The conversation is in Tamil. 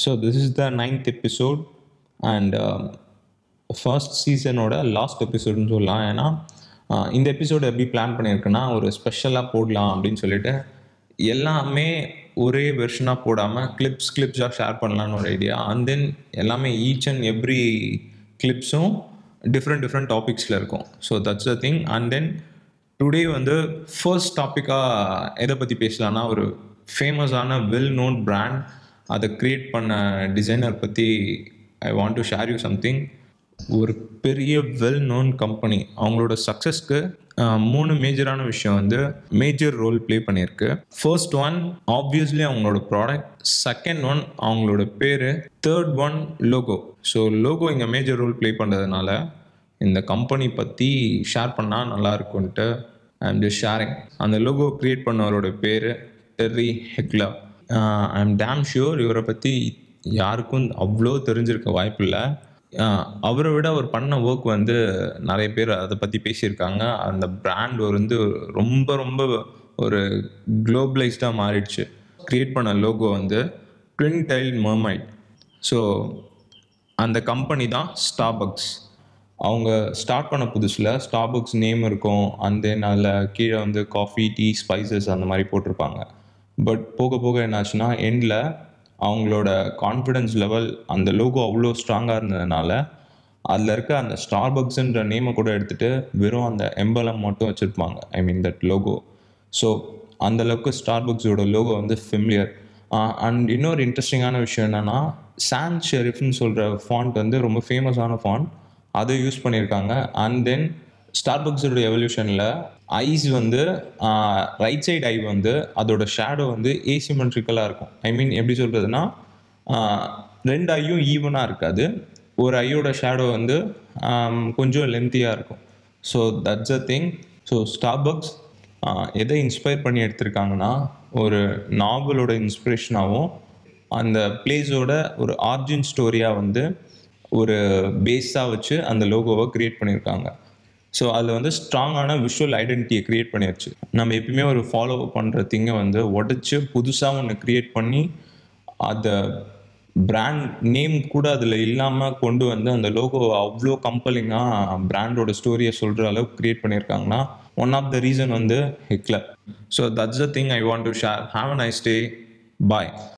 So this is the ninth episode and first சீசனோட last எபிசோடுன்னு சொல்லலாம். ஏன்னா இந்த எபிசோடு எப்படி பிளான் பண்ணியிருக்குன்னா ஒரு ஸ்பெஷலாக போடலாம் அப்படின்னு சொல்லிட்டு எல்லாமே ஒரே வெர்ஷனாக போடாமல் கிளிப்ஸ் கிளிப்ஸாக ஷேர் பண்ணலான்னு ஒரு ஐடியா அண்ட் தென் எல்லாமே ஈச் அண்ட் எவ்ரி கிளிப்ஸும் டிஃப்ரெண்ட் டிஃப்ரெண்ட் டாபிக்ஸில் இருக்கும். So that's the thing and then today வந்து ஃபர்ஸ்ட் டாப்பிக்காக எதை பற்றி பேசலான்னா ஒரு ஃபேமஸான வெல் நோன் பிராண்ட் அதை க்ரியேட் பண்ண டிசைனர் பற்றி I want to share you something ஒரு பெரிய வெல் நோன் கம்பெனி அவங்களோட சக்ஸஸ்க்கு மூணு மேஜரான விஷயம் வந்து மேஜர் ரோல் ப்ளே பண்ணியிருக்கு. ஃபர்ஸ்ட் ஒன் ஆப்வியஸ்லி அவங்களோட ப்ராடக்ட் செகண்ட் ஒன் அவங்களோட பேர் third one logo so logo இங்கே மேஜர் ரோல் ப்ளே பண்ணுறதுனால இந்த கம்பெனி பற்றி ஷேர் பண்ணால் நல்லா இருக்கும்ன்ட்டு ஐ எம் ஜஸ்ட் ஷேரிங் அந்த லோகோ க்ரியேட் பண்ணவரோட பேர் Terry Heckler I am damn sure இவரை பற்றி யாருக்கும் அவ்வளோ தெரிஞ்சிருக்க வாய்ப்பில்லை. அவரை விட அவர் பண்ண ஒர்க் வந்து நிறைய பேர் அதை பற்றி பேசியிருக்காங்க. அந்த பிராண்ட் வந்து ரொம்ப ரொம்ப ஒரு குளோபலைஸ்டாக மாறிடுச்சு. க்ரியேட் பண்ண லோகோ வந்து ட்வின் டைல் மர்மைட் ஸோ அந்த கம்பெனி தான் ஸ்டாபக்ஸ் அவங்க ஸ்டார்ட் பண்ண புதுசில் ஸ்டாபக்ஸ் நேம் இருக்கும். அந்த நாளில் கீழே வந்து காஃபி டீ ஸ்பைசஸ் அந்த மாதிரி போட்டிருப்பாங்க. பட் போக போக என்னாச்சுன்னா எண்டில் அவங்களோட கான்ஃபிடென்ஸ் லெவல் அந்த லோகோ அவ்வளோ ஸ்ட்ராங்காக இருந்ததுனால அதில் இருக்க அந்த ஸ்டார்பக்ஸ்ன்ற நேமை கூட எடுத்துகிட்டு வெறும் அந்த எம்பலம் மட்டும் வச்சுருப்பாங்க. I mean that logo so அந்தளவுக்கு ஸ்டார்பக்ஸோட லோகோ வந்து ஃபெமிலியர் அண்ட் இன்னொரு இன்ட்ரெஸ்டிங்கான விஷயம் என்னென்னா சான் ஷெரிஃப்னு சொல்கிற ஃபாண்ட் வந்து ரொம்ப ஃபேமஸான ஃபாண்ட் அதை யூஸ் பண்ணியிருக்காங்க. அண்ட் தென் ஸ்டார்பக்ஸோட எவல்யூஷனில் ஐஸ் வந்து ரைட் சைடு ஐ வந்து அதோட ஷேடோ வந்து ஏசிமெட்ரிக்கலாக இருக்கும். ஐ மீன் எப்படி சொல்கிறதுனா ரெண்டு ஐயும் ஈவனாக இருக்காது. ஒரு ஐயோட ஷேடோ வந்து கொஞ்சம் லென்த்தியாக இருக்கும். So that's a thing so Starbucks எதை இன்ஸ்பயர் பண்ணி எடுத்திருக்காங்கன்னா ஒரு நாவலோட இன்ஸ்பிரேஷனாகவும் அந்த பிளேஸோட ஒரு ஆர்ஜின் ஸ்டோரியாக வந்து ஒரு பேஸாக வச்சு அந்த லோகோவை க்ரியேட் பண்ணியிருக்காங்க. ஸோ அதில் வந்து ஸ்ட்ராங்கான விஷுவல் ஐடென்டிட்டியை க்ரியேட் பண்ணிடுச்சு நம்ம எப்பயுமே ஒரு ஃபாலோ பண்ணுற திங்கை வந்து உடச்சி புதுசாக ஒன்று க்ரியேட் பண்ணி அதை பிராண்ட் நேம் கூட அதில் இல்லாமல் கொண்டு வந்து அந்த லோகோ அவ்வளோ கம்பலிங்காக பிராண்டோட ஸ்டோரியை சொல்கிற அளவுக்கு க்ரியேட் பண்ணியிருக்காங்கன்னா ஒன் ஆஃப் த ரீசன் வந்து Heckler so that's the thing I want to share have a nice day bye